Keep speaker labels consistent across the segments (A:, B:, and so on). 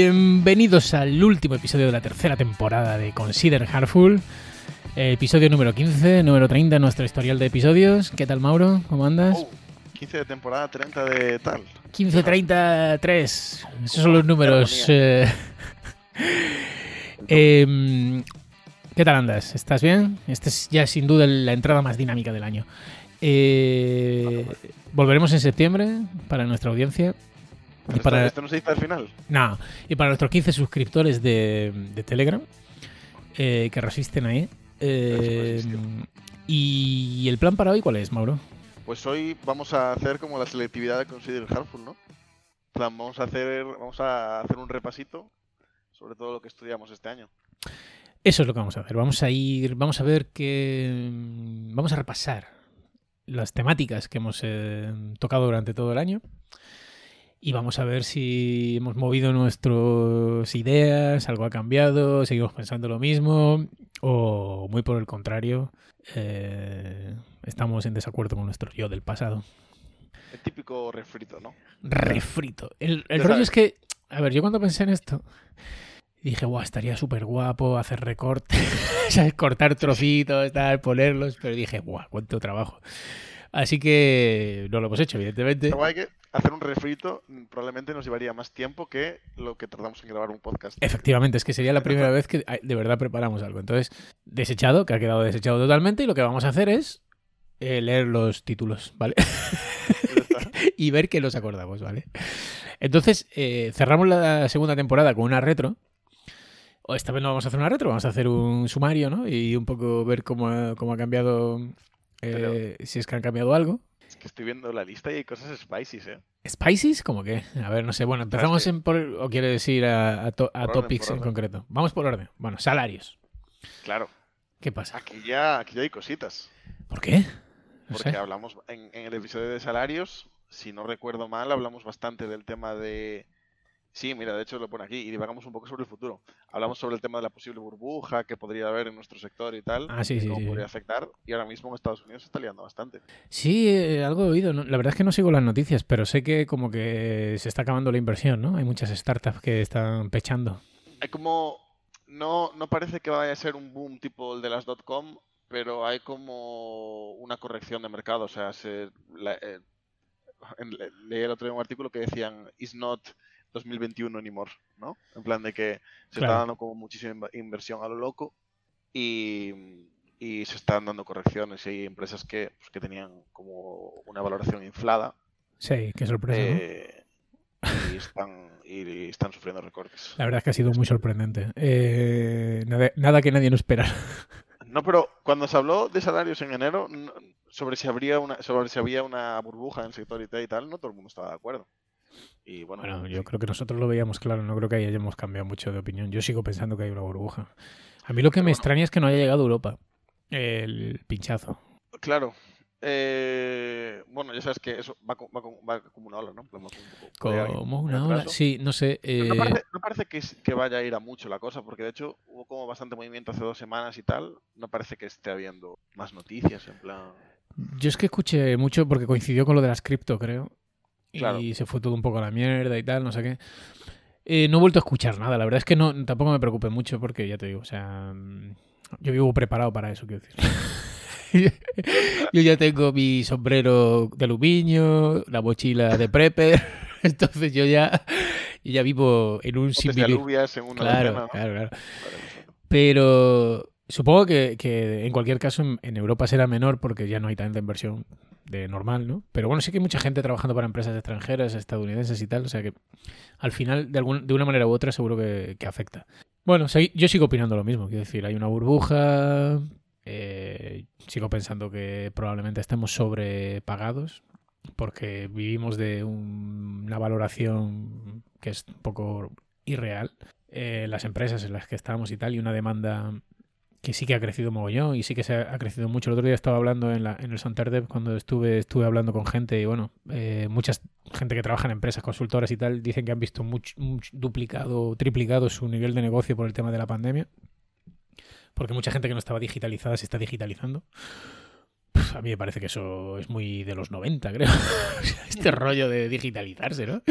A: Bienvenidos al último episodio de la tercera temporada de Consider Heartful. Episodio número 15, número 30 en nuestro historial de episodios. ¿Qué tal, Mauro? ¿Cómo andas?
B: Oh, 15 de temporada, 30 de tal.
A: 15, 30, 3. Esos son los números. eh. Em, ¿Qué tal andas? ¿Estás bien? Esta es ya sin duda la entrada más dinámica del año. Eh, volveremos en septiembre para nuestra audiencia. Y para,
B: ¿Esto no se dice al final?
A: no, y para nuestros 15 suscriptores de, de Telegram eh, que resisten ahí. Eh, y el plan para hoy, ¿cuál es, Mauro?
B: Pues hoy vamos a hacer como la selectividad de Consider Heartful, ¿no? En plan, vamos a hacer, vamos a hacer un repasito sobre todo lo que estudiamos este año.
A: Eso es lo que vamos a hacer. Vamos a ir, vamos a ver que vamos a repasar las temáticas que hemos eh, tocado durante todo el año y vamos a ver si hemos movido nuestras ideas, algo ha cambiado, seguimos pensando lo mismo o muy por el contrario eh, estamos en desacuerdo con nuestro yo del pasado.
B: El típico refrito, ¿no?
A: Refrito. El, el rollo
B: sabes.
A: es que, a ver, yo cuando pensé en esto, dije, guau, estaría súper guapo hacer recortes, cortar trocitos, tal, ponerlos, pero dije, guau, cuánto trabajo. Así que no lo hemos hecho, evidentemente.
B: Pero hay que hacer un refrito probablemente nos llevaría más tiempo que lo que tardamos en grabar un podcast.
A: Efectivamente, es que sería la primera vez que de verdad preparamos algo. Entonces, desechado, que ha quedado desechado totalmente, y lo que vamos a hacer es eh, leer los títulos, ¿vale? Y ver que los acordamos, ¿vale? Entonces, eh, cerramos la segunda temporada con una retro. Esta vez no vamos a hacer una retro, vamos a hacer un sumario, ¿no? Y un poco ver cómo ha, cómo ha cambiado, eh, si es que han cambiado algo.
B: Es que estoy viendo la lista y hay cosas spices, ¿eh?
A: ¿Spices? ¿Cómo qué? A ver, no sé. Bueno, empezamos
B: que-
A: en por... ¿O quieres ir a, a, to- a
B: Por orden,
A: topics en concreto? Vamos por orden. Bueno, salarios.
B: Claro.
A: ¿Qué pasa?
B: Aquí ya, aquí ya hay cositas.
A: ¿Por qué? No
B: Porque
A: sé.
B: hablamos en, en el episodio de salarios, si no recuerdo mal, hablamos bastante del tema de... Sí, mira, de hecho lo pone aquí y divagamos un poco sobre el futuro. Hablamos sobre el tema de la posible burbuja que podría haber en nuestro sector y tal,
A: Ah, sí,
B: y
A: sí,
B: cómo
A: sí.
B: podría afectar. Y ahora mismo en Estados Unidos se está liando bastante.
A: Sí, eh, algo he oído. La verdad es que no sigo las noticias, pero sé que como que se está acabando la inversión, ¿no? Hay muchas startups que están pechando.
B: Hay como... No, no parece que vaya a ser un boom tipo el de las .com, pero hay como una corrección de mercado. O sea, se, la- eh, leí el otro día un artículo que decían is not 2021 anymore, ¿no? En plan de que se
A: Claro.
B: está dando como muchísima inv- inversión a lo loco y, y se están dando correcciones y hay empresas que, pues, que tenían como una valoración inflada
A: Sí, qué sorpresa, ¿no?
B: eh, y, están, y están sufriendo recortes.
A: La verdad es que ha sido muy sorprendente. Eh, nada, nada que nadie no esperara.
B: No, pero cuando se habló de salarios en enero, sobre si habría una, sobre si había una burbuja en el sector IT y tal, no todo el mundo estaba de acuerdo. Y bueno,
A: Bueno, yo creo que nosotros lo veíamos claro, no creo que hayamos cambiado mucho de opinión. Yo sigo pensando que hay una burbuja. A mí lo que me
B: bueno.
A: extraña es que no haya llegado a Europa el pinchazo.
B: claro. eh, bueno, ya sabes que eso va, co- va, co- va como una ola, ¿no? Como
A: una ola. Sí, no sé.
B: No
A: eh,
B: parece, no parece que, es- que vaya a ir a mucho la cosa, porque de hecho hubo como bastante movimiento hace dos semanas y tal. No parece que esté habiendo más noticias, en plan.
A: Yo es que escuché mucho porque coincidió con lo de las cripto, creo.
B: Claro.
A: Y se fue todo un poco a la mierda y tal, no sé qué. Eh, no he vuelto a escuchar nada, la verdad es que no, tampoco me preocupe mucho porque ya te digo, o sea, mm, yo vivo preparado para eso, quiero decir. yo ya tengo mi sombrero de aluminio, la mochila de prepper, entonces yo ya, yo ya vivo en un
B: una
A: Claro,
B: ¿no?
A: claro, claro.
B: Vale, perfecto.
A: Pero supongo que, que en cualquier caso en, Europa será menor porque ya no hay tanta inversión de normal, ¿no? Pero bueno, sí que hay mucha gente trabajando para empresas extranjeras, estadounidenses y tal, o sea que al final, de, algún- de una manera u otra, seguro que, que afecta. Bueno, yo sigo opinando lo mismo, quiero decir, hay una burbuja, eh, sigo pensando que probablemente estemos sobrepagados porque vivimos de un- una valoración que es un poco irreal eh, las empresas en las que estamos y tal, y una demanda que sí que ha crecido mogollón y sí que se ha, ha crecido mucho. El otro día estaba hablando en, la, en el Santander cuando estuve, estuve hablando con gente y bueno, eh, mucha gente que trabaja en empresas consultoras y tal dicen que han visto much- much- duplicado, triplicado su nivel de negocio por el tema de la pandemia. Porque mucha gente que no estaba digitalizada se está digitalizando. A mí me parece que eso es muy de los 90, creo. este rollo de digitalizarse, ¿no?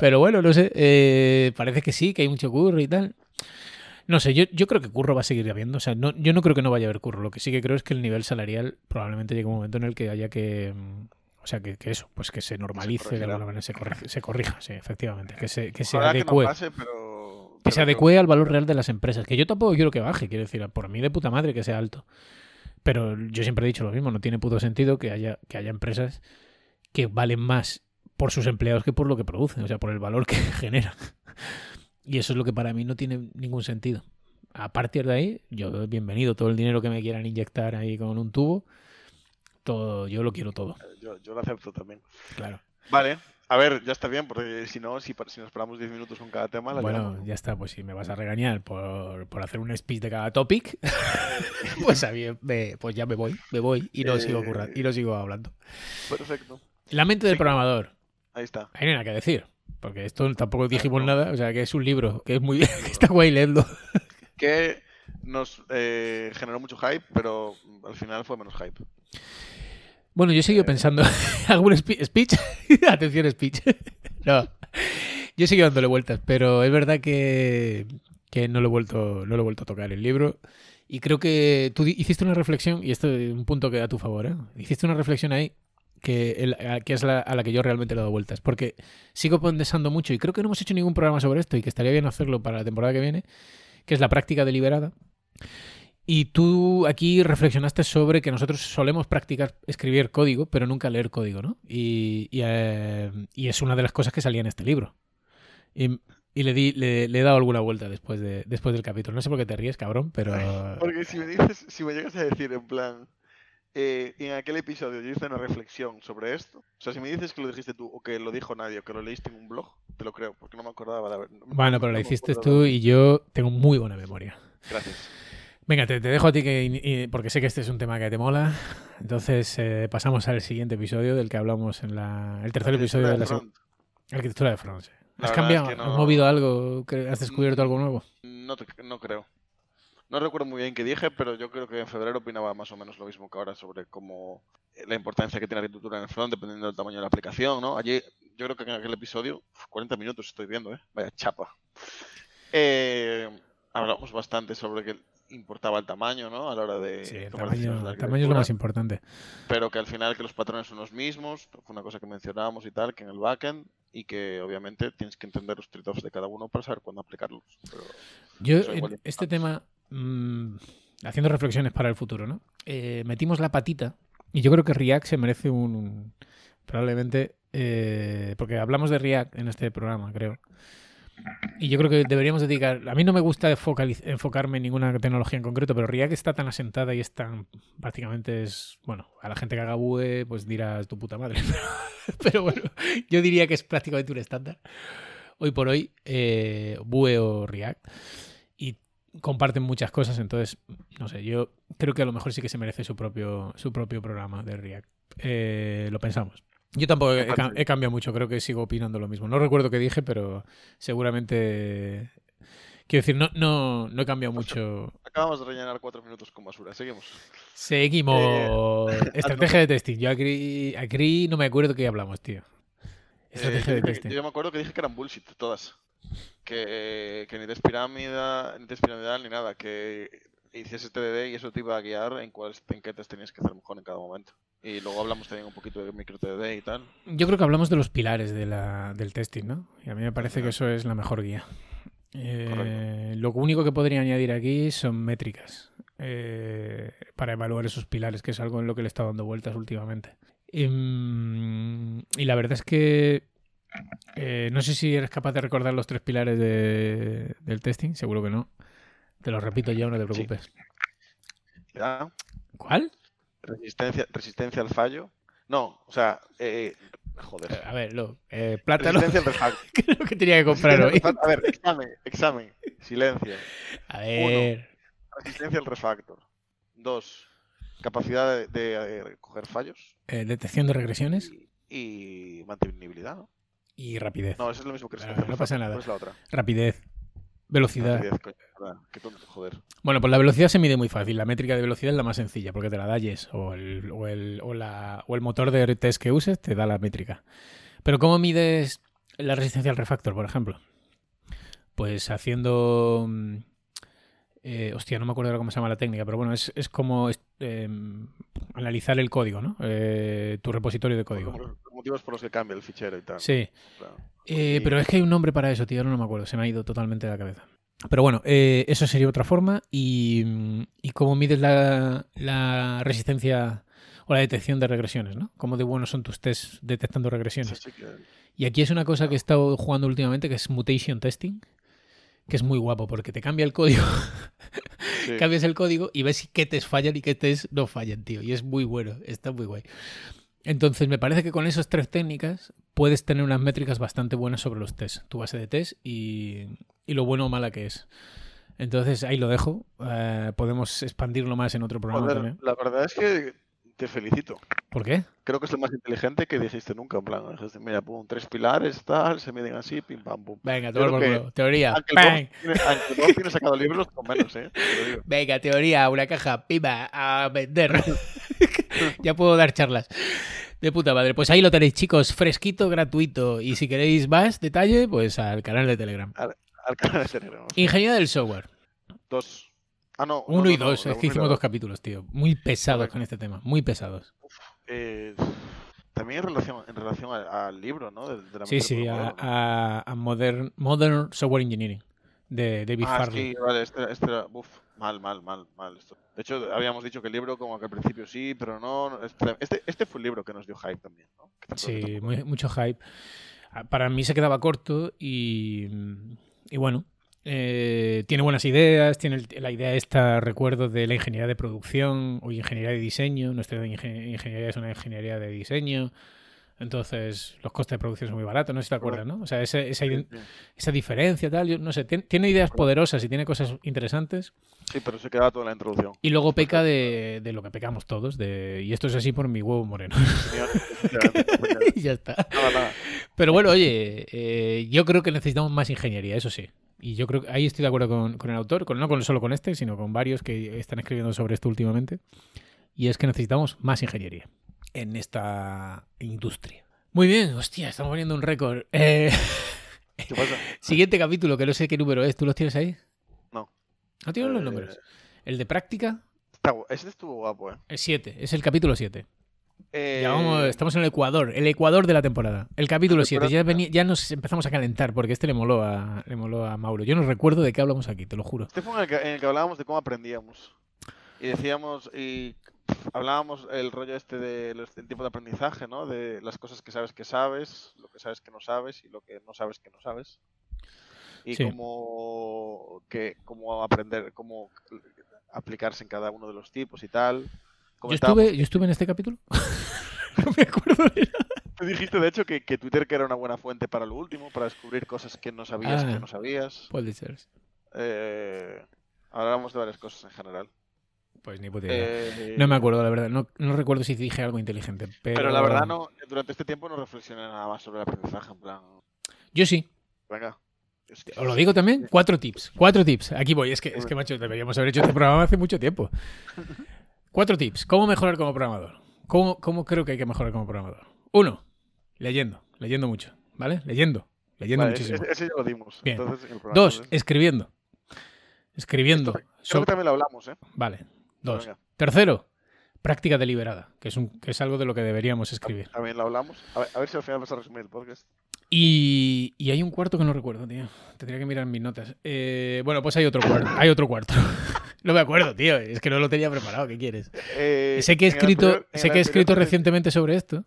A: Pero bueno, no sé. eh, parece que sí, que hay mucho curro y tal. No sé, yo, yo creo que curro va a seguir habiendo. O sea, no, yo no creo que no vaya a haber curro. Lo que sí que creo es que el nivel salarial probablemente llegue un momento en el que haya que. mm, O sea, que, que eso, pues que se normalice de
B: corregirá.
A: alguna manera, se, corrige- se corrija, sí, efectivamente. Que se, que se
B: Ojalá que no
A: adecue.
B: pase, pero...
A: Que se adecue al valor real de las empresas. Que yo tampoco quiero que baje, quiero decir, por mí de puta madre que sea alto. Pero yo siempre he dicho lo mismo, no tiene puto sentido que haya, que haya empresas que valen más por sus empleados que por lo que producen, o sea, por el valor que generan. Y eso es lo que para mí no tiene ningún sentido. A partir de ahí, yo bienvenido todo el dinero que me quieran inyectar ahí con un tubo, todo, yo lo quiero todo,
B: Yo, yo lo acepto también.
A: claro.
B: Vale, a ver, ya está bien, porque si no, si, si nos esperamos 10 minutos con cada tema, la
A: Bueno, ya está, pues si me vas a regañar por, por hacer un speech de cada topic, pues, a mí me- pues ya me voy, me voy y no, sigo
B: Eh,
A: currando, y no sigo hablando.
B: Perfecto.
A: La mente del
B: sí.
A: programador,
B: Ahí está.
A: hay nada que decir, porque esto tampoco dijimos nada, o sea que es un libro que es muy que está guay leerlo.
B: Que nos eh, generó mucho hype, pero al final fue menos hype.
A: Bueno, yo he seguido pensando, ¿algún spe- speech? Atención, speech. no, yo he seguido dándole vueltas, pero es verdad que, que no, lo he vuelto, no lo he vuelto a tocar el libro. Y creo que tú hiciste una reflexión, y esto es un punto que da a tu favor, ¿eh? hiciste una reflexión ahí que, el- que es la, a la que yo realmente le he dado vueltas, porque sigo pensando mucho, y creo que no hemos hecho ningún programa sobre esto, y que estaría bien hacerlo para la temporada que viene, que es la práctica deliberada. Y tú aquí reflexionaste sobre que nosotros solemos practicar escribir código, pero nunca leer código, ¿no? Y, y, eh, y es una de las cosas que salía en este libro. Y, y le, di, le, le he dado alguna vuelta después, de, después del capítulo. No sé por qué te ríes, cabrón, pero...
B: Porque si me dices, si me llegas a decir en plan, eh, en aquel episodio yo hice una reflexión sobre esto, o sea, si me dices que lo dijiste tú, o que lo dijo nadie, o que lo leíste en un blog, te lo creo, porque no me acordaba de haber. no-
A: Bueno, pero
B: no me
A: hiciste tú y yo tengo muy buena memoria.
B: Gracias.
A: Venga, te, te dejo a ti que, y- porque sé que este es un tema que te mola. Entonces eh, pasamos al siguiente episodio del que hablamos en la, el tercer episodio de la se-
B: Front.
A: arquitectura de France. ¿Has cambiado?
B: es que no-
A: ¿Has movido algo? ¿Que ¿Has descubierto algo nuevo?
B: No, te- no creo. No recuerdo muy bien qué dije, pero yo creo que en febrero opinaba más o menos lo mismo que ahora sobre cómo eh, la importancia que tiene la arquitectura en el front, dependiendo del tamaño de la aplicación, ¿no? Allí, yo creo que en aquel episodio, uf, 40 minutos estoy viendo, ¿eh? Vaya chapa. Eh, hablamos bastante sobre que importaba el tamaño, ¿no? A la hora de
A: Sí, el tamaño, el tamaño es lo más importante.
B: pero que al final que los patrones son los mismos, fue una cosa que mencionábamos y tal, que en el backend, y que obviamente tienes que entender los trade-offs de cada uno para saber cuándo aplicarlos. Pero
A: Yo, este tema, mm, haciendo reflexiones para el futuro, ¿no? Eh, metimos la patita y yo creo que React se merece un. probablemente. eh, porque hablamos de React en este programa, creo. Y yo creo que deberíamos dedicar. A mí no me gusta enfocarme en ninguna tecnología en concreto, pero React está tan asentada y es tan. Prácticamente es. Bueno, a la gente que haga Vue, pues dirás tu puta madre. pero bueno, yo diría que es prácticamente un estándar. Hoy por hoy, eh, Vue o React. Comparten muchas cosas, entonces, no sé, yo creo que a lo mejor sí que se merece su propio, su propio programa de React. Eh, lo pensamos. Yo tampoco he, cambiado mucho, creo que sigo opinando lo mismo. No recuerdo qué dije, pero seguramente... Quiero decir, no, no, no he cambiado mucho.
B: acabamos de rellenar cuatro minutos con basura. Seguimos.
A: Seguimos. Estrategia de testing. Yo aquí, aquí no me acuerdo qué hablamos, tío.
B: Eh,
A: Estrategia de testing.
B: yo me acuerdo que dije que eran bullshit todas. Que, que ni test pirámida, ni test piramidal, ni nada. Que hicieses TDD y eso te iba a guiar en cuáles en qué test tenías que hacer mejor en cada momento. Y luego hablamos también un poquito de micro TDD y tal.
A: Yo creo que hablamos de los pilares de la- del testing, ¿no? Y a mí me parece que eso es la mejor guía. Eh, lo único que podría añadir aquí son métricas eh, para evaluar esos pilares, que es algo en lo que le he estado dando vueltas últimamente. Y, mm, y la verdad es que eh, no sé si eres capaz de recordar los tres pilares de- del testing, seguro que no. Te los repito ya, no te preocupes. ¿Cuál?
B: Resistencia, resistencia al fallo. No, o sea, eh, joder.
A: A ver, lo, eh, plátano,
B: Resistencia al refacto.
A: creo que tenía que comprar hoy.
B: A ver, examen, examen. Silencio.
A: A ver.
B: Resistencia al refactor. Dos, capacidad de, de, eh, coger fallos.
A: eh, detección de regresiones
B: Y, y mantenibilidad, ¿no?
A: Y rapidez.
B: No, eso es lo mismo que
A: no pasa nada.
B: ¿Cuál es la otra?
A: Rapidez. Velocidad.
B: Rapidez, coño, verdad, Qué tonto, joder.
A: Bueno, pues la velocidad se mide muy fácil. La métrica de velocidad es la más sencilla, porque te la da Yes o el, o el, o la- o el motor de test que uses te da la métrica. Pero ¿cómo mides la resistencia al refactor, por ejemplo? Pues haciendo... mm, eh, hostia, no me acuerdo ahora cómo se llama la técnica, pero bueno, es, es como em, analizar el código, ¿no? Eh, tu repositorio de código.
B: Motivos por los que cambia el fichero y tal.
A: Sí.
B: Claro.
A: Eh,
B: Y-
A: pero es que hay un nombre para eso, tío, no me acuerdo, se me ha ido totalmente de la cabeza. Pero bueno, eh, eso sería otra forma. Y, y cómo mides la, la resistencia o la detección de regresiones, ¿no? Cómo de buenos son tus tests detectando regresiones.
B: sí que-
A: Y aquí es una cosa que he estado jugando últimamente, que es mutation testing, que es muy guapo, porque te cambia el código,
B: sí.
A: cambias el código y ves qué test fallan y qué test no fallan, tío. Y es muy bueno, está muy guay. Entonces, me parece que con esas tres técnicas puedes tener unas métricas bastante buenas sobre los tests, tu base de test y, y lo bueno o mala que es. Entonces, ahí lo dejo. Eh, podemos expandirlo más en otro programa
B: Joder,
A: también.
B: la verdad es que te felicito.
A: ¿Por qué?
B: Creo que es lo más inteligente que dijiste nunca. En plan, dijiste, mira, pum, tres pilares, tal, se miden así, pim, pam, pum.
A: Venga, todo por culo. Teoría.
B: Aunque el
A: ¡pam!
B: Bob tiene, el sacado libros con menos, ¿eh? Te.
A: Venga, teoría, una caja, piba, a vender. ya puedo dar charlas. De puta madre. Pues ahí lo tenéis, chicos, fresquito, gratuito. Y si queréis más detalle, pues al canal de Telegram.
B: Al canal de Telegram.
A: Ingeniería del software.
B: Dos. Ah, no.
A: Uno
B: no,
A: y dos.
B: no,
A: es que hicimos dos capítulos, tío. Muy pesados con este tema. Muy pesados.
B: Eh, también en relación, en relación al, al libro, ¿no? De, de la
A: Sí, sí, a, Modern, Modern Software Engineering de David
B: Ah,
A: Farley.
B: sí, vale, este, este era, uf, mal, mal, mal, mal. Esto. De hecho, habíamos dicho que el libro como que al principio sí, pero no. Este, este, este fue el libro que nos dio hype también, ¿no?
A: Sí, muy- mucho hype. Ah, Para mí se quedaba corto y, y bueno, eh, tiene buenas ideas, tiene el- la idea esta, recuerdo, de la ingeniería de producción o ingeniería de diseño. Nuestra inge- ingeniería es una ingeniería de diseño. Entonces, los costes de producción son muy baratos, no sé si te acuerdas, ¿no? O sea, esa, diferencia, tal, yo no sé, tiene, tiene ideas poderosas y tiene cosas interesantes.
B: Sí, pero se quedaba toda la introducción.
A: Y luego peca de, de lo que pecamos todos, de, y esto es así por mi huevo moreno. Y ya está. Pero bueno, oye, eh, yo creo que necesitamos más ingeniería, eso sí. Y yo creo que ahí estoy de acuerdo con, con el autor, con, no con, solo con este, sino con varios que están escribiendo sobre esto últimamente. Y es que necesitamos más ingeniería en esta industria. Muy bien, hostia, estamos poniendo un récord. Eh,
B: ¿Qué pasa?
A: siguiente capítulo, que no sé qué número es. ¿Tú los tienes ahí?
B: No.
A: ¿No tienes los
B: Eh,
A: números? El de práctica
B: Este estuvo guapo, ¿eh?
A: es 7, es el capítulo 7.
B: Eh,
A: Ya vamos, estamos en el Ecuador, el Ecuador de la temporada. El capítulo
B: Ah,
A: 7.
B: pero-
A: Ya, ya nos empezamos a calentar porque este le moló, a, le moló a Mauro. Yo no recuerdo de qué hablamos aquí, te lo juro.
B: Este fue en el, que, en el que hablábamos de cómo aprendíamos. Y decíamos, y hablábamos el rollo este de los, el tipo de aprendizaje, ¿no? De las cosas que sabes que sabes, lo que sabes que no sabes y lo que no sabes que no sabes. Y
A: Sí.
B: cómo, que, cómo aprender, cómo aplicarse en cada uno de los tipos y tal.
A: Yo estuve, yo estuve en este capítulo. no me acuerdo de nada.
B: Tú dijiste, de hecho, que, que Twitter que era una buena fuente para lo último, para descubrir cosas que no sabías
A: Ah.
B: que no sabías.
A: Puede ser.
B: Eh, hablamos de varias cosas en general.
A: Pues ni puta idea.
B: Eh,
A: No me acuerdo, la verdad. No, no recuerdo si dije algo inteligente. Pero,
B: Pero la verdad, no, durante este tiempo no reflexioné nada más sobre el aprendizaje. En plan,
A: Yo sí.
B: venga. es que-
A: Os lo digo también. Cuatro tips. Cuatro tips. Aquí voy. Es que, es que macho, deberíamos haber hecho este programa hace mucho tiempo. Cuatro tips. ¿Cómo mejorar como programador? ¿Cómo, cómo creo que hay que mejorar como programador? Uno, leyendo. Leyendo mucho. ¿Vale? Leyendo. Leyendo
B: Vale,
A: muchísimo.
B: ese, ese ya lo dimos.
A: Bien.
B: Entonces, el
A: Dos, escribiendo. Escribiendo.
B: esto- creo
A: So-
B: que también lo hablamos, ¿eh?
A: Vale. Dos.
B: venga,
A: Tercero, práctica deliberada, que es, un, que es algo de lo que deberíamos escribir.
B: también lo hablamos. A ver, a ver si al final vas a resumir el podcast.
A: Y, y hay un cuarto que no recuerdo, tío. Tendría que mirar mis notas. Eh, bueno, pues hay otro cuarto. Hay otro cuarto. no me acuerdo, tío. Es que no lo tenía preparado. ¿Qué quieres?
B: Eh,
A: sé que he escrito,
B: anterior-
A: sé que he escrito
B: te-
A: recientemente sobre esto,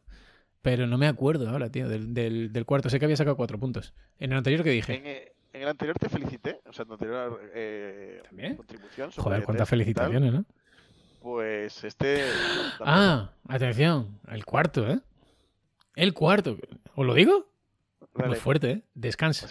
A: pero no me acuerdo ahora, tío, del, del, del cuarto. Sé que había sacado cuatro puntos. En el anterior que dije.
B: En, eh, en el anterior te felicité, o sea, en tu anterior eh,
A: ¿También?
B: contribución. sobre
A: Joder, cuántas felicitaciones, ¿no?
B: Pues este.
A: Ah, atención. El cuarto, ¿eh? El cuarto. ¿Os lo digo?
B: Dale,
A: Muy fuerte, ¿eh? Descansa.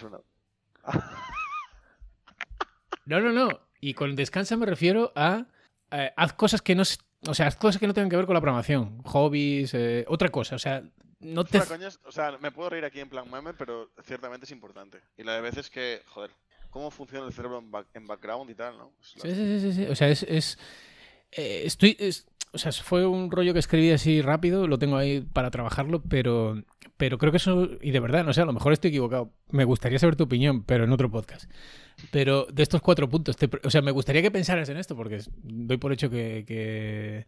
A: No, no, no. Y con descansa me refiero a eh, haz cosas que no, o sea, haz cosas que no tengan que ver con la programación, hobbies, eh, otra cosa. O sea, no te.
B: Coñas, o sea, me puedo reír aquí en plan meme, pero ciertamente es importante. Y la de veces que, joder, cómo funciona el cerebro en, back- en background y tal, ¿no?
A: Sí, sí, sí, sí. O sea, es. es- eh, estoy. es- o sea, fue un rollo que escribí así rápido, lo tengo ahí para trabajarlo, pero, pero creo que eso, y de verdad, no sé, a lo mejor estoy equivocado. Me gustaría saber tu opinión, pero en otro podcast. Pero de estos cuatro puntos, te o sea, me gustaría que pensaras en esto, porque doy por hecho que, que,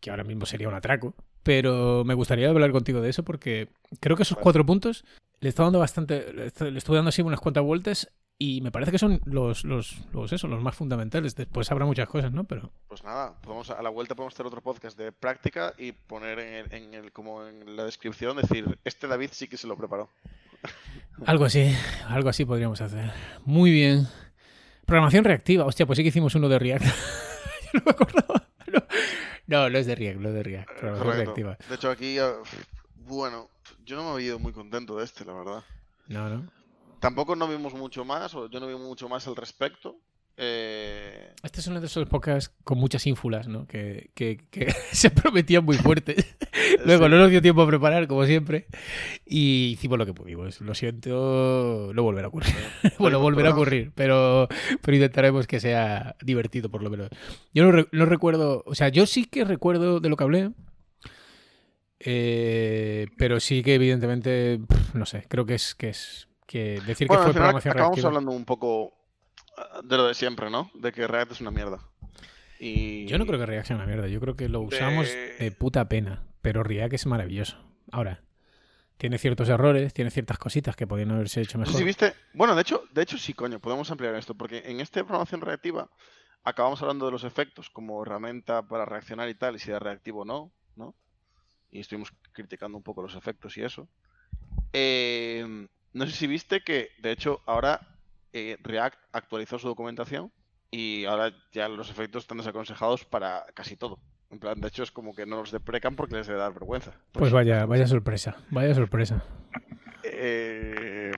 A: que ahora mismo sería un atraco, pero me gustaría hablar contigo de eso porque creo que esos cuatro puntos le está dando bastante, le estoy dando así unas cuantas vueltas y me parece que son los, los, los, eso, los más fundamentales. Después habrá muchas cosas, ¿no? Pero
B: Pues nada, podemos, a la vuelta podemos hacer otro podcast de práctica y poner en el, en el- como en la descripción, decir, este David sí que se lo preparó.
A: algo así, algo así podríamos hacer. Muy bien. Programación reactiva. Hostia, pues sí que hicimos uno de React. Yo no me acordaba. No, no, no es de React, no es de React. Programación
B: Correcto.
A: reactiva.
B: De hecho, aquí, eh, bueno, yo no me había ido muy contento de este, la verdad.
A: No, no.
B: Tampoco no vimos mucho más, o yo no vi mucho más al respecto. Eh,
A: Este es uno de esos podcasts con muchas ínfulas, ¿no? Que, que, que se prometían muy fuertes. Luego
B: sí.
A: no nos dio tiempo a preparar, como siempre. Y hicimos lo que pudimos. Lo siento, no volverá a ocurrir. bueno, volverá a ocurrir, pero, pero intentaremos que sea divertido por lo menos. Yo no, re- no recuerdo, o sea, yo sí que recuerdo de lo que hablé. eh, pero sí que evidentemente, no sé, creo que es que es que decir
B: Bueno,
A: que fue
B: final
A: programación
B: acabamos
A: reactiva.
B: hablando un poco ah, de lo de siempre, ¿no? De que React es una mierda. Y...
A: Yo no creo que React sea una mierda, yo creo que lo usamos
B: De-
A: de puta pena, pero React es maravilloso. Ahora, tiene ciertos errores, tiene ciertas cositas que podrían haberse hecho mejor.
B: si viste. Bueno, de hecho, de hecho sí, coño, podemos ampliar esto, porque en esta programación reactiva acabamos hablando de los efectos como herramienta para reaccionar y tal, y si era reactivo o no, ¿no? Y estuvimos criticando un poco los efectos y eso. Eh, no sé si viste que, de hecho, ahora eh, React actualizó su documentación y ahora ya los efectos están desaconsejados para casi todo. En plan, de hecho, es como que no los deprecan porque les debe dar vergüenza.
A: Pues vaya, vaya sorpresa, vaya sorpresa.
B: Eh,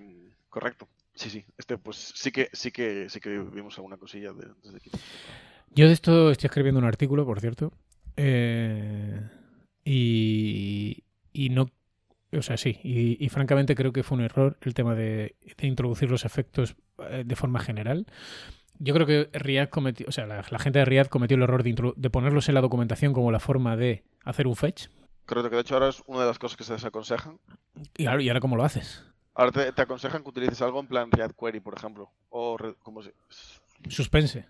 B: correcto. Sí, sí. Este, pues sí que, sí que, sí que vimos alguna cosilla de- desde aquí.
A: Yo de esto estoy escribiendo un artículo, por cierto, eh, y, y no, o sea, sí, y, y francamente creo que fue un error el tema de, de introducir los efectos eh, de forma general. Yo creo que React cometió, o sea, la, la gente de React cometió el error de, de ponerlos en la documentación como la forma de hacer un fetch.
B: Correcto, que de hecho ahora es una de las cosas que se desaconsejan.
A: Y claro, ¿y ahora cómo lo haces?
B: Ahora te, te aconsejan que utilices algo en plan React Query, por ejemplo. O, re- ¿cómo se?
A: Suspense.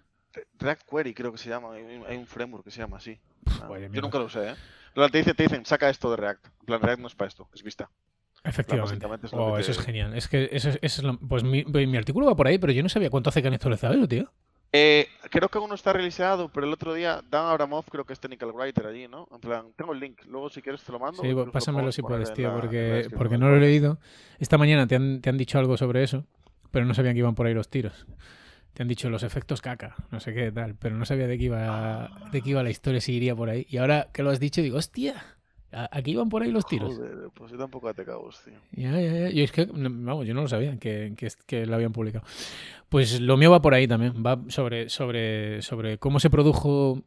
B: React Query creo que se llama. Hay un, framework que se llama así. Ah, yo nunca lo usé, ¿eh? Te, dice- te dicen, saca esto de React. En plan, React no es para esto, es vista.
A: Efectivamente.
B: es
A: Oh, eso
B: te-
A: es genial. Es que eso es, eso es lo- pues mi, mi artículo va por ahí, pero yo no sabía cuánto hace que han actualizado eso, tío.
B: Eh, creo que aún no está realizado, pero el otro día Dan Abramov creo que es technical writer allí, ¿no? En plan, tengo el link, luego si quieres te lo mando.
A: Sí, pásamelo si puedes, tío,
B: la- en la
A: porque, porque no lo he leído. Esta mañana te han, te han dicho algo sobre eso, pero no sabían que iban por ahí los tiros. Te han dicho los efectos caca, no sé qué tal, pero no sabía de qué iba, de qué iba la historia, si iría por ahí. Y ahora que lo has dicho, digo, hostia, ¿a- aquí iban por ahí los tiros.
B: Joder, pues yo tampoco te cabos, tío.
A: Ya, ya, ya. Yo es que, vamos, yo no lo sabía que, que, que lo habían publicado. Pues lo mío va por ahí también. Va sobre, sobre, sobre cómo se produjo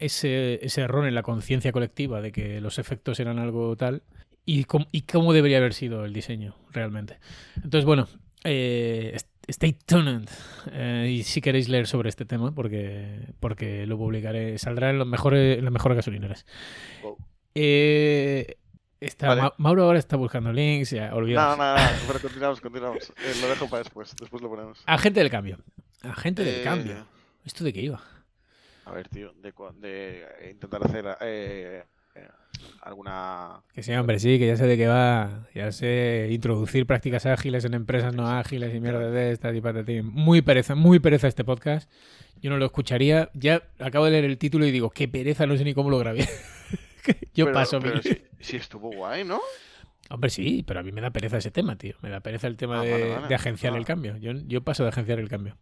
A: ese, ese error en la conciencia colectiva de que los efectos eran algo tal y cómo, y cómo debería haber sido el diseño realmente. Entonces, bueno, eh, stay tuned. Eh, y si queréis leer sobre este tema, porque, porque lo publicaré, saldrá en, los mejores, en las mejores gasolineras.
B: Wow.
A: Eh, está,
B: Vale.
A: Ma- Mauro ahora está buscando links, ya,
B: No,
A: olvidaos.
B: no, no, pero continuamos, continuamos. Eh, lo dejo para después, después lo ponemos.
A: Agente del cambio. Agente del
B: Eh,
A: cambio. ¿Esto de qué iba?
B: A ver, tío, de, de intentar hacer alguna...
A: Que sí, hombre, sí, que ya sé de qué va. Ya sé introducir prácticas ágiles en empresas no ágiles y mierda de estas y patatín. Muy pereza, muy pereza este podcast. Yo no lo escucharía. Ya acabo de leer el título y digo, qué pereza, no sé ni cómo lo grabé. Yo
B: Pero-
A: paso.
B: pero sí estuvo guay, ¿no?
A: Hombre, sí, pero a mí me da pereza ese tema, tío. Me da pereza el tema
B: Ah,
A: de,
B: vale, vale.
A: de agenciar
B: Ah.
A: el cambio. Yo, yo paso de agenciar el cambio.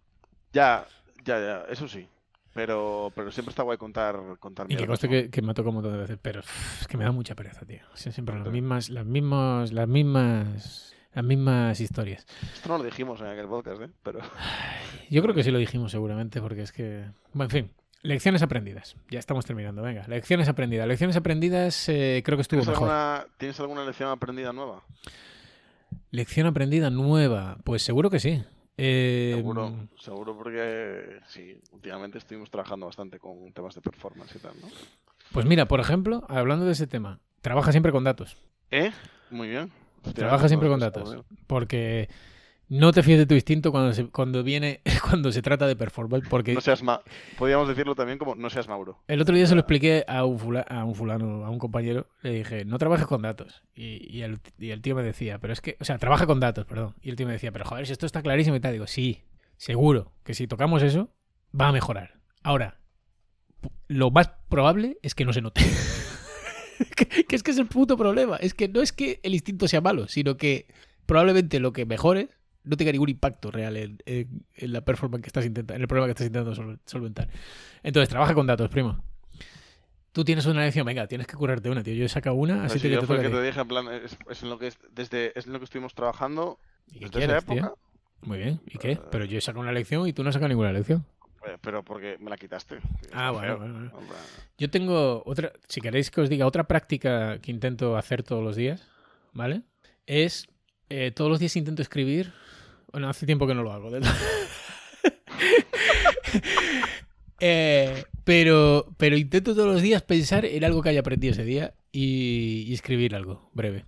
B: Ya, ya, ya, eso sí. Pero, pero siempre está guay contar, contar
A: Y que conste que, que me ha tocado un montón de veces, pero es que me da mucha pereza, tío. O sea, siempre las mismas, las mismas, las mismas, las mismas historias.
B: Esto no lo dijimos en aquel podcast, ¿eh? Pero...
A: Yo creo que sí lo dijimos seguramente, porque es que. Bueno, en fin. Lecciones aprendidas. Ya estamos terminando. Venga, lecciones aprendidas. Lecciones aprendidas eh, creo que estuvo
B: ¿Tienes
A: mejor.
B: alguna, ¿Tienes alguna lección aprendida nueva?
A: Lección aprendida nueva. Pues seguro que sí. Eh,
B: Seguro, seguro porque sí, últimamente estuvimos trabajando bastante con temas de performance y tal, ¿no?
A: Pues mira, por ejemplo, hablando de ese tema, trabaja siempre con datos.
B: ¿Eh? Muy bien.
A: Trabaja siempre con
B: Pues,
A: datos.
B: joder.
A: Porque no te fíes de tu instinto cuando se, cuando viene, cuando se trata de performance. Porque
B: No seas ma Podríamos decirlo también como no seas Mauro.
A: el otro día se lo expliqué a un, fula- a un fulano, a un compañero. Le dije, no trabajes con datos. Y, y el, y el tío me decía, pero es que, o sea, trabaja con datos, perdón. Y el tío me decía, pero joder, si esto está clarísimo y tal. Digo, sí, seguro que si tocamos eso, va a mejorar. Ahora, lo más probable es que no se note. que, que es que es el puto problema. Es que no es que el instinto sea malo, sino que probablemente lo que mejores no tenga ningún impacto real en, en- en la performance que estás intentando, en el problema que estás intentando sol- solventar. Entonces, trabaja con datos, primo. Tú tienes una lección, venga, tienes que curarte una, tío. Yo he sacado una, así
B: Así
A: te,
B: yo
A: te
B: fue que te dije, en plan, es, es en lo que es, desde, es en lo que estuvimos trabajando
A: ¿Y qué
B: desde esa
A: tío?
B: época,
A: Muy bien, ¿y qué? Pero yo he sacado una lección y tú no has sacado ninguna lección.
B: eh, pero porque me la quitaste.
A: Ah, bueno, bueno, bueno. Yo tengo otra, si queréis que os diga otra práctica que intento hacer todos los días, ¿vale? Es eh, todos los días intento escribir. Bueno, hace tiempo que no lo hago. Eh, pero, pero intento todos los días pensar en algo que haya aprendido ese día y, y escribir algo breve.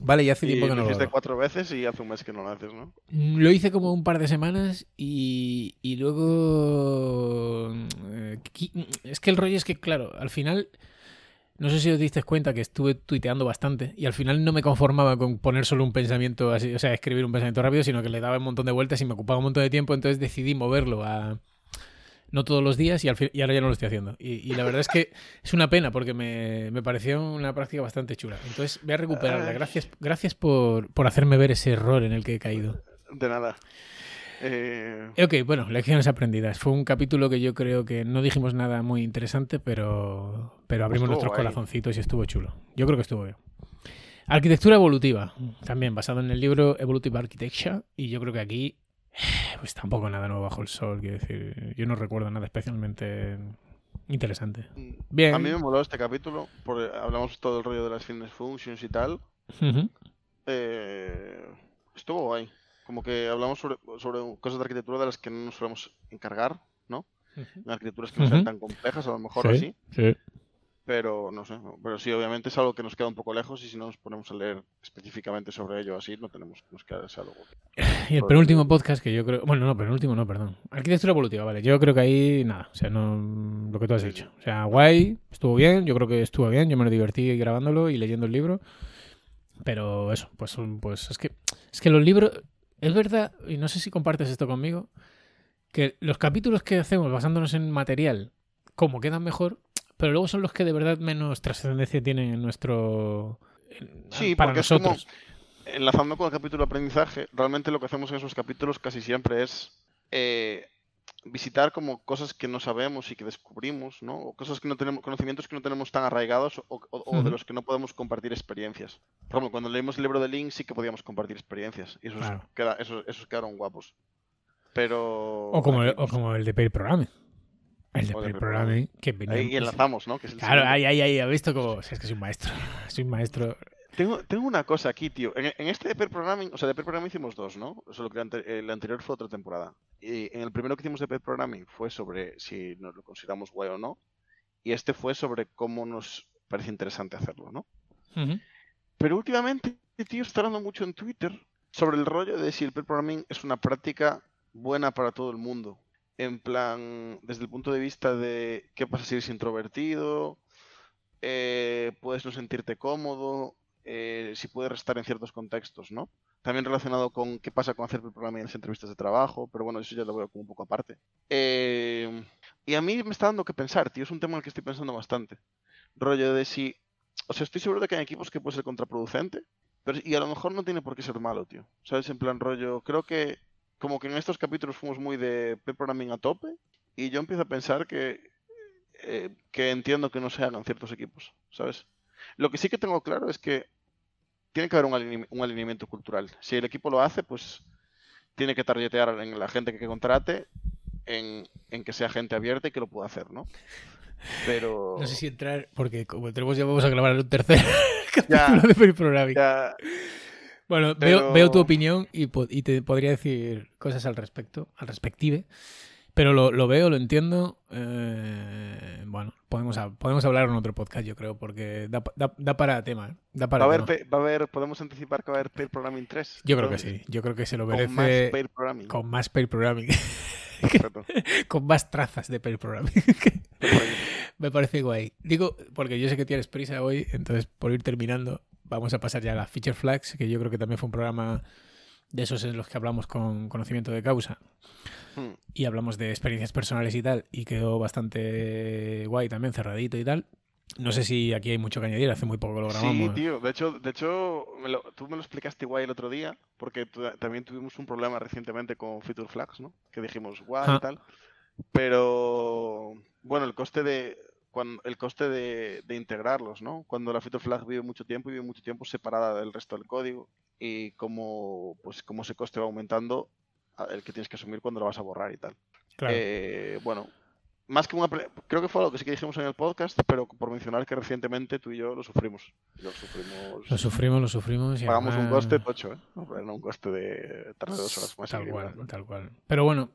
A: Vale, ya hace
B: Y
A: tiempo que
B: lo
A: no lo
B: hiciste
A: hago.
B: cuatro veces y hace un mes que no lo haces, ¿no?
A: Mm, Lo hice como un par de semanas y, y luego... eh, qui- Es que el rollo es que, claro, al final... No sé si os disteis cuenta que estuve tuiteando bastante y al final no me conformaba con poner solo un pensamiento así, o sea, escribir un pensamiento rápido, sino que le daba un montón de vueltas y me ocupaba un montón de tiempo, entonces decidí moverlo a no todos los días y, al fin- y ahora ya no lo estoy haciendo. Y, y la verdad es que es una pena porque me, me pareció una práctica bastante chula. Entonces voy a recuperarla. Gracias, gracias por, por hacerme ver ese error en el que he caído.
B: De nada. Eh,
A: Ok, bueno, lecciones aprendidas. Fue un capítulo que yo creo que no dijimos nada muy interesante, pero, pero abrimos
B: Estuvo
A: nuestros
B: guay.
A: corazoncitos y estuvo chulo. Yo creo que estuvo bien. Arquitectura evolutiva, también basado en el libro Evolutive Architecture, y yo creo que aquí, pues tampoco nada nuevo bajo el sol, quiero decir, yo no recuerdo nada especialmente interesante. Bien.
B: A mí me moló este capítulo, porque hablamos todo el rollo de las fitness functions y tal. Eh, estuvo guay. Como que hablamos sobre, sobre cosas de arquitectura de las que no nos solemos encargar, ¿no? En arquitecturas que no sean tan complejas, a lo mejor
A: Sí,
B: así.
A: sí.
B: Pero no sé. Pero sí, obviamente es algo que nos queda un poco lejos y si no nos ponemos a leer específicamente sobre ello así, no tenemos nos queda ese algo.
A: Y el penúltimo podcast que yo creo. Bueno, no, penúltimo no, perdón. Arquitectura evolutiva, vale. Yo creo que ahí nada. O sea, no. Lo que tú has
B: Sí,
A: dicho. O sea, guay, estuvo bien. Yo creo que estuvo bien. Yo me lo divertí grabándolo y leyendo el libro. Pero eso, pues, pues es que. Es que los libros. Es verdad, y no sé si compartes esto conmigo, que los capítulos que hacemos basándonos en material, como quedan mejor, pero luego son los que de verdad menos trascendencia tienen en nuestro.
B: Sí,
A: para
B: porque es como-
A: nosotros.
B: Enlazando con el capítulo de aprendizaje, realmente lo que hacemos en esos capítulos casi siempre es eh, visitar como cosas que no sabemos y que descubrimos, ¿no? O cosas que no tenemos, conocimientos que no tenemos tan arraigados o, o- o de los que no podemos compartir experiencias. Por ejemplo, cuando leímos el libro de Link sí que podíamos compartir experiencias y esos,
A: Claro.
B: queda- esos, esos quedaron guapos. Pero...
A: O como, el, o como el de Pair Programming. El de Pair Programming, que venía-
B: ahí enlazamos, ¿no? Que es el
A: Claro, ahí, ahí, ahí, ha visto como. o sea, es que soy un maestro. Soy un maestro.
B: Tengo, tengo una cosa aquí, tío. En, en este de Pair Programming, o sea, de Pair Programming hicimos dos, ¿no? Solo que el, ante- el anterior fue otra temporada. Y en el primero que hicimos de Pair Programming fue sobre si nos lo consideramos guay o no. Y este fue sobre cómo nos parece interesante hacerlo, ¿no? Pero últimamente, tío, está hablando mucho en Twitter sobre el rollo de si el pair programming es una práctica buena para todo el mundo. En plan, desde el punto de vista de qué pasa si eres introvertido, eh, puedes no sentirte cómodo, eh, si puede restar en ciertos contextos, ¿no? También relacionado con qué pasa con hacer pair programming en las entrevistas de trabajo, pero bueno, eso ya lo veo como un poco aparte. Eh, y a mí me está dando que pensar, tío, es un tema en el que estoy pensando bastante. Rollo de si o sea, estoy seguro de que hay equipos que puede ser contraproducente, pero y a lo mejor no tiene por qué ser malo, tío. ¿Sabes? En plan rollo, creo que como que en estos capítulos fuimos muy de programming a tope y yo empiezo a pensar que eh, que entiendo que no se hagan ciertos equipos, ¿sabes? Lo que sí que tengo claro es que tiene que haber un, aline- un alineamiento cultural. Si el equipo lo hace, pues tiene que targetear en la gente que contrate en, en que sea gente abierta y que lo pueda hacer, ¿no? Pero
A: No sé si entrar, porque como tenemos ya vamos a grabar un tercer capítulo de Programming.
B: ya,
A: Bueno,
B: Pero-
A: veo, veo tu opinión y, y te podría decir cosas al respecto, al respective. Pero lo, lo veo, lo entiendo. eh, bueno, podemos, podemos hablar en otro podcast, yo creo, porque da, pa- da- da para tema. ¿eh? Da
B: Va a, haber, va a haber, podemos anticipar que va a haber Pair Programming 3.
A: Yo creo que sí. Yo creo que se lo
B: Con más
A: merece
B: Pair Programming.
A: con más pair programming. Con más trazas de pair programming. Me parece guay. Digo, porque yo sé que tienes prisa hoy, entonces por ir terminando, vamos a pasar ya a las feature flags, que yo creo que también fue un programa de esos en los que hablamos con conocimiento de causa
B: Hmm.
A: y hablamos de experiencias personales y tal, y quedó bastante guay también, cerradito y tal. No sé si aquí hay mucho que añadir, hace muy poco lo
B: Sí,
A: grabamos.
B: tío. De hecho, de hecho me lo- tú me lo explicaste guay el otro día, porque también tuvimos un problema recientemente con Feature Flags, ¿no? Que dijimos guay y tal. Pero, bueno, el coste de cuando, el coste de, de integrarlos, ¿no? Cuando la Feature Flag vive mucho tiempo y vive mucho tiempo separada del resto del código y cómo, pues, cómo ese coste va aumentando, a- el que tienes que asumir cuando lo vas a borrar y tal.
A: Claro.
B: Eh, bueno, más que una... Creo que fue algo que sí que dijimos en el podcast, pero por mencionar que recientemente tú y yo lo sufrimos. Lo sufrimos...
A: Lo sufrimos, lo sufrimos. Y
B: Pagamos un coste tocho, ¿eh? No, un coste de tardar dos horas más.
A: Tal cual, tal cual. Pero bueno,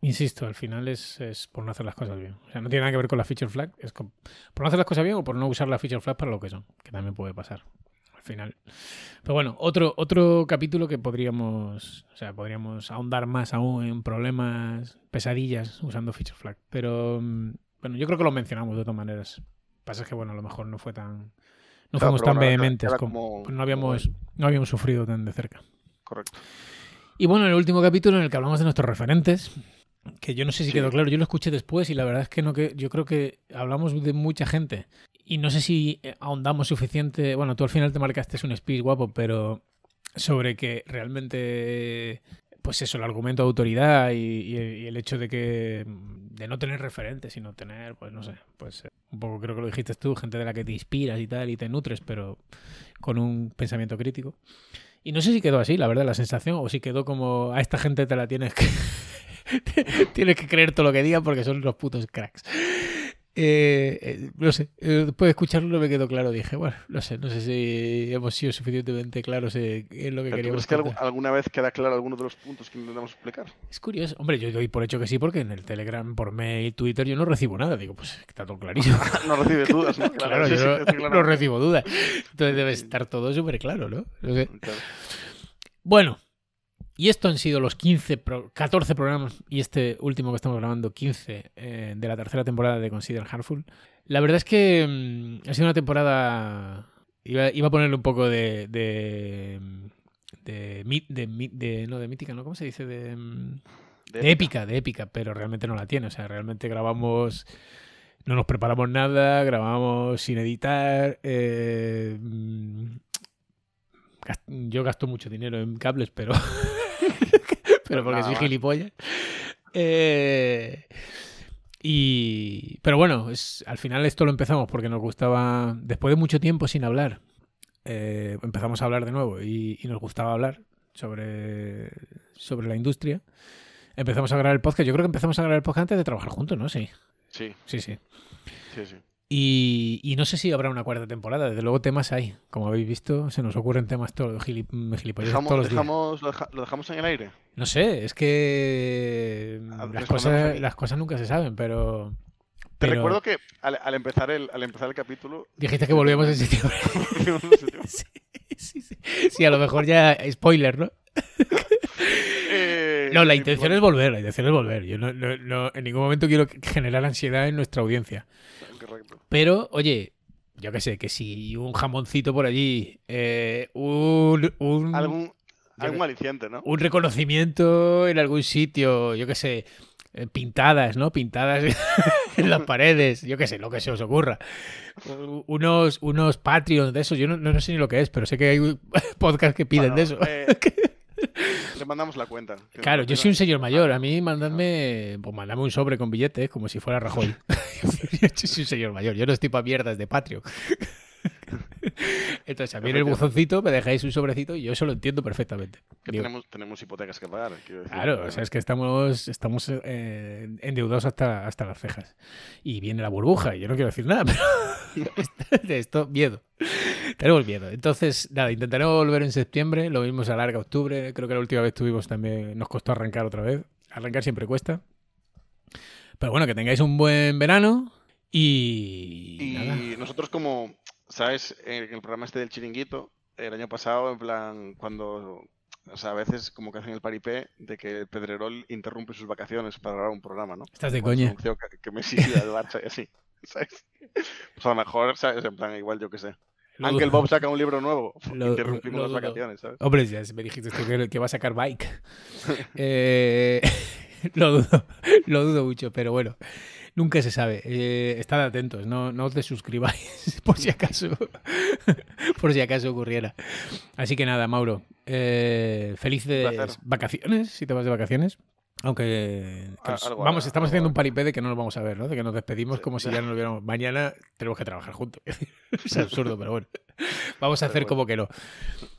A: insisto, al final es, es por no hacer las cosas bien. O sea, no tiene nada que ver con la feature flag, es con- por no hacer las cosas bien o por no usar la feature flag para lo que son, que también puede pasar al final. Pero bueno, otro, otro capítulo que podríamos, o sea, podríamos ahondar más aún en problemas, pesadillas usando feature flag. Pero mm, bueno, yo creo que lo mencionamos de todas maneras. Pasa es que bueno, a lo mejor no fue tan no fuimos tan vehementes como,
B: como-
A: no
B: como
A: habíamos no habíamos sufrido tan de cerca.
B: Correcto.
A: Y bueno, en el último capítulo en el que hablamos de nuestros referentes, que yo no sé si
B: Sí.
A: quedó claro, yo lo escuché después y la verdad es que no que yo creo que hablamos de mucha gente y no sé si eh, ahondamos suficiente, bueno, tú al final te marcaste un speech guapo, pero sobre que realmente pues eso, el argumento de autoridad y, y- el hecho de que de no tener referentes, sino tener, pues no sé, pues eh, un poco creo que lo dijiste tú, gente de la que te inspiras y tal y te nutres, pero con un pensamiento crítico. Y no sé si quedó así, la verdad, la sensación, o si quedó como a esta gente te la tienes que. tienes que creer todo lo que digan porque son los putos cracks. Eh, eh, no sé, eh, después de escucharlo no me quedó claro. Dije, bueno, no sé, no sé si hemos sido suficientemente claros en, en lo que
B: ¿Pero ¿Tú
A: queríamos
B: crees que alguna vez queda claro alguno de los puntos que intentamos explicar?
A: Es curioso. Hombre, yo doy por hecho que sí, porque en el Telegram, por mail, Twitter, yo no recibo nada. Digo, pues está todo clarísimo.
B: no recibes dudas, ¿no?
A: claro, yo no,
B: sí,
A: no recibo dudas. Entonces debe estar todo súper claro, ¿no? No sé.
B: Claro.
A: Bueno, y esto han sido los 15, pro- 14 programas y este último que estamos grabando, 15 eh, de la tercera temporada de Consider Heartful. La verdad es que mm, ha sido una temporada... Iba, iba a ponerle un poco de... de de, de, de- no de mítica no cómo se dice de, mm, de épica. de épica pero realmente no la tiene. O sea realmente grabamos no nos preparamos nada grabamos sin editar eh, mm, yo gasto mucho dinero en cables pero pero porque soy gilipollas Eh, y pero bueno es, al final esto lo empezamos porque nos gustaba después de mucho tiempo sin hablar eh, empezamos a hablar de nuevo y, y nos gustaba hablar sobre, sobre la industria. Empezamos a grabar el podcast. Yo creo que empezamos a grabar el podcast antes de trabajar juntos, ¿no? Sí,
B: Sí,
A: sí, sí.
B: sí, sí.
A: Y, y no sé si habrá una cuarta temporada. Desde luego temas hay. Como habéis visto, se nos ocurren temas gilip gilipollas
B: Dejamos,
A: todos los días.
B: dejamos, lo, deja- lo dejamos en el aire.
A: No sé, es que
B: A-
A: las cosas, las cosas nunca se saben, pero...
B: Te
A: pero
B: recuerdo que al, al empezar el, al empezar el capítulo...
A: Dijiste que volvíamos en septiembre. sí, sí, sí. Sí, a lo mejor ya spoiler, ¿no?
B: Eh,
A: No, la intención es volver, la intención es volver. Yo no, no- no- en ningún momento quiero generar ansiedad en nuestra audiencia. Pero, oye, yo qué sé, que si un jamoncito por allí, eh, un, un,
B: Algún, algún aliciente, ¿no?
A: un reconocimiento en algún sitio, yo qué sé, eh, pintadas, ¿no? Pintadas en las paredes, yo qué sé, lo que se os ocurra. Unos, unos Patreons de esos, yo no, no sé ni lo que es, pero sé que hay podcast que piden
B: Bueno,
A: de eso.
B: eh, le mandamos la cuenta.
A: Claro, yo soy un señor mayor. A mí mandadme, pues mandadme un sobre con billetes, como si fuera Rajoy. yo soy un señor mayor. Yo no estoy para mierdas de Patreon. Entonces, a mí en el buzoncito me dejáis un sobrecito y yo eso lo entiendo perfectamente.
B: Que
A: Digo,
B: tenemos, tenemos hipotecas que pagar. decir.
A: Claro, o sea, es que estamos, estamos eh, endeudados hasta, hasta las cejas. Y viene la burbuja, y yo no quiero decir nada, pero de esto, miedo. Tenemos miedo. Entonces, nada, intentaremos volver en septiembre. Lo mismo se alarga octubre. Creo que la última vez tuvimos también. Nos costó arrancar otra vez. Arrancar siempre cuesta. Pero bueno, que tengáis un buen verano. Y.
B: Y
A: nada.
B: nosotros como, ¿sabes? En el programa este del chiringuito, el año pasado, en plan, cuando, o sea, a veces como que hacen el paripé de que Pedrerol interrumpe sus vacaciones para grabar un programa, ¿no?
A: Estás de coña.
B: que, que Messi iba al Barça y así, ¿sabes? Pues a lo mejor, ¿sabes? En plan, igual yo qué sé.
A: Lo
B: Ángel
A: dudo.
B: Bob saca un libro nuevo,
A: Lo-
B: interrumpimos
A: lo
B: las vacaciones, ¿sabes?
A: Hombre, ya me dijiste que, que va a sacar bike. Eh, lo dudo, lo dudo mucho, pero bueno, nunca se sabe. Eh, estad atentos, no, no os desuscribáis por si acaso, por si acaso ocurriera. Así que nada, Mauro, eh, felices vacaciones, si te vas de vacaciones. Aunque que
B: A-
A: nos-
B: algo
A: vamos, estamos
B: algo
A: haciendo un paripé de que no nos vamos a ver, ¿no? De que nos despedimos
B: Sí.
A: como si ya no lo viéramos. Mañana tenemos que trabajar juntos. es absurdo, pero bueno. Vamos a hacer como que no.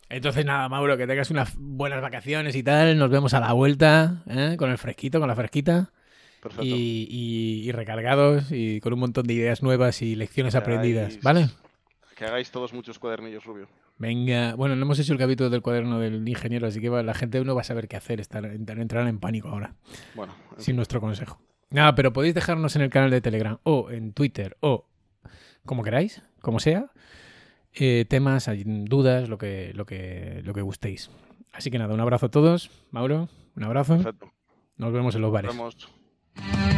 A: Entonces, nada, Mauro, que tengas unas buenas vacaciones y tal. Nos vemos a la vuelta, ¿eh? con el fresquito, con la fresquita. Y, y- y recargados y con un montón de ideas nuevas y lecciones aprendidas, ¿vale?
B: Que hagáis todos muchos cuadernillos, Rubio.
A: Venga, bueno, no hemos hecho el capítulo del cuaderno del ingeniero, así que va- la gente no va a saber qué hacer, estar, entrar en pánico ahora,
B: Bueno, en
A: sin nuestro consejo. Nada, pero podéis dejarnos en el canal de Telegram o en Twitter o como queráis, como sea, eh, temas, dudas, lo que, lo, que, lo que gustéis. Así que nada, un abrazo a todos. Mauro, un abrazo.
B: perfecto.
A: Nos vemos en los
B: Nos
A: bares.
B: vemos. Thank you.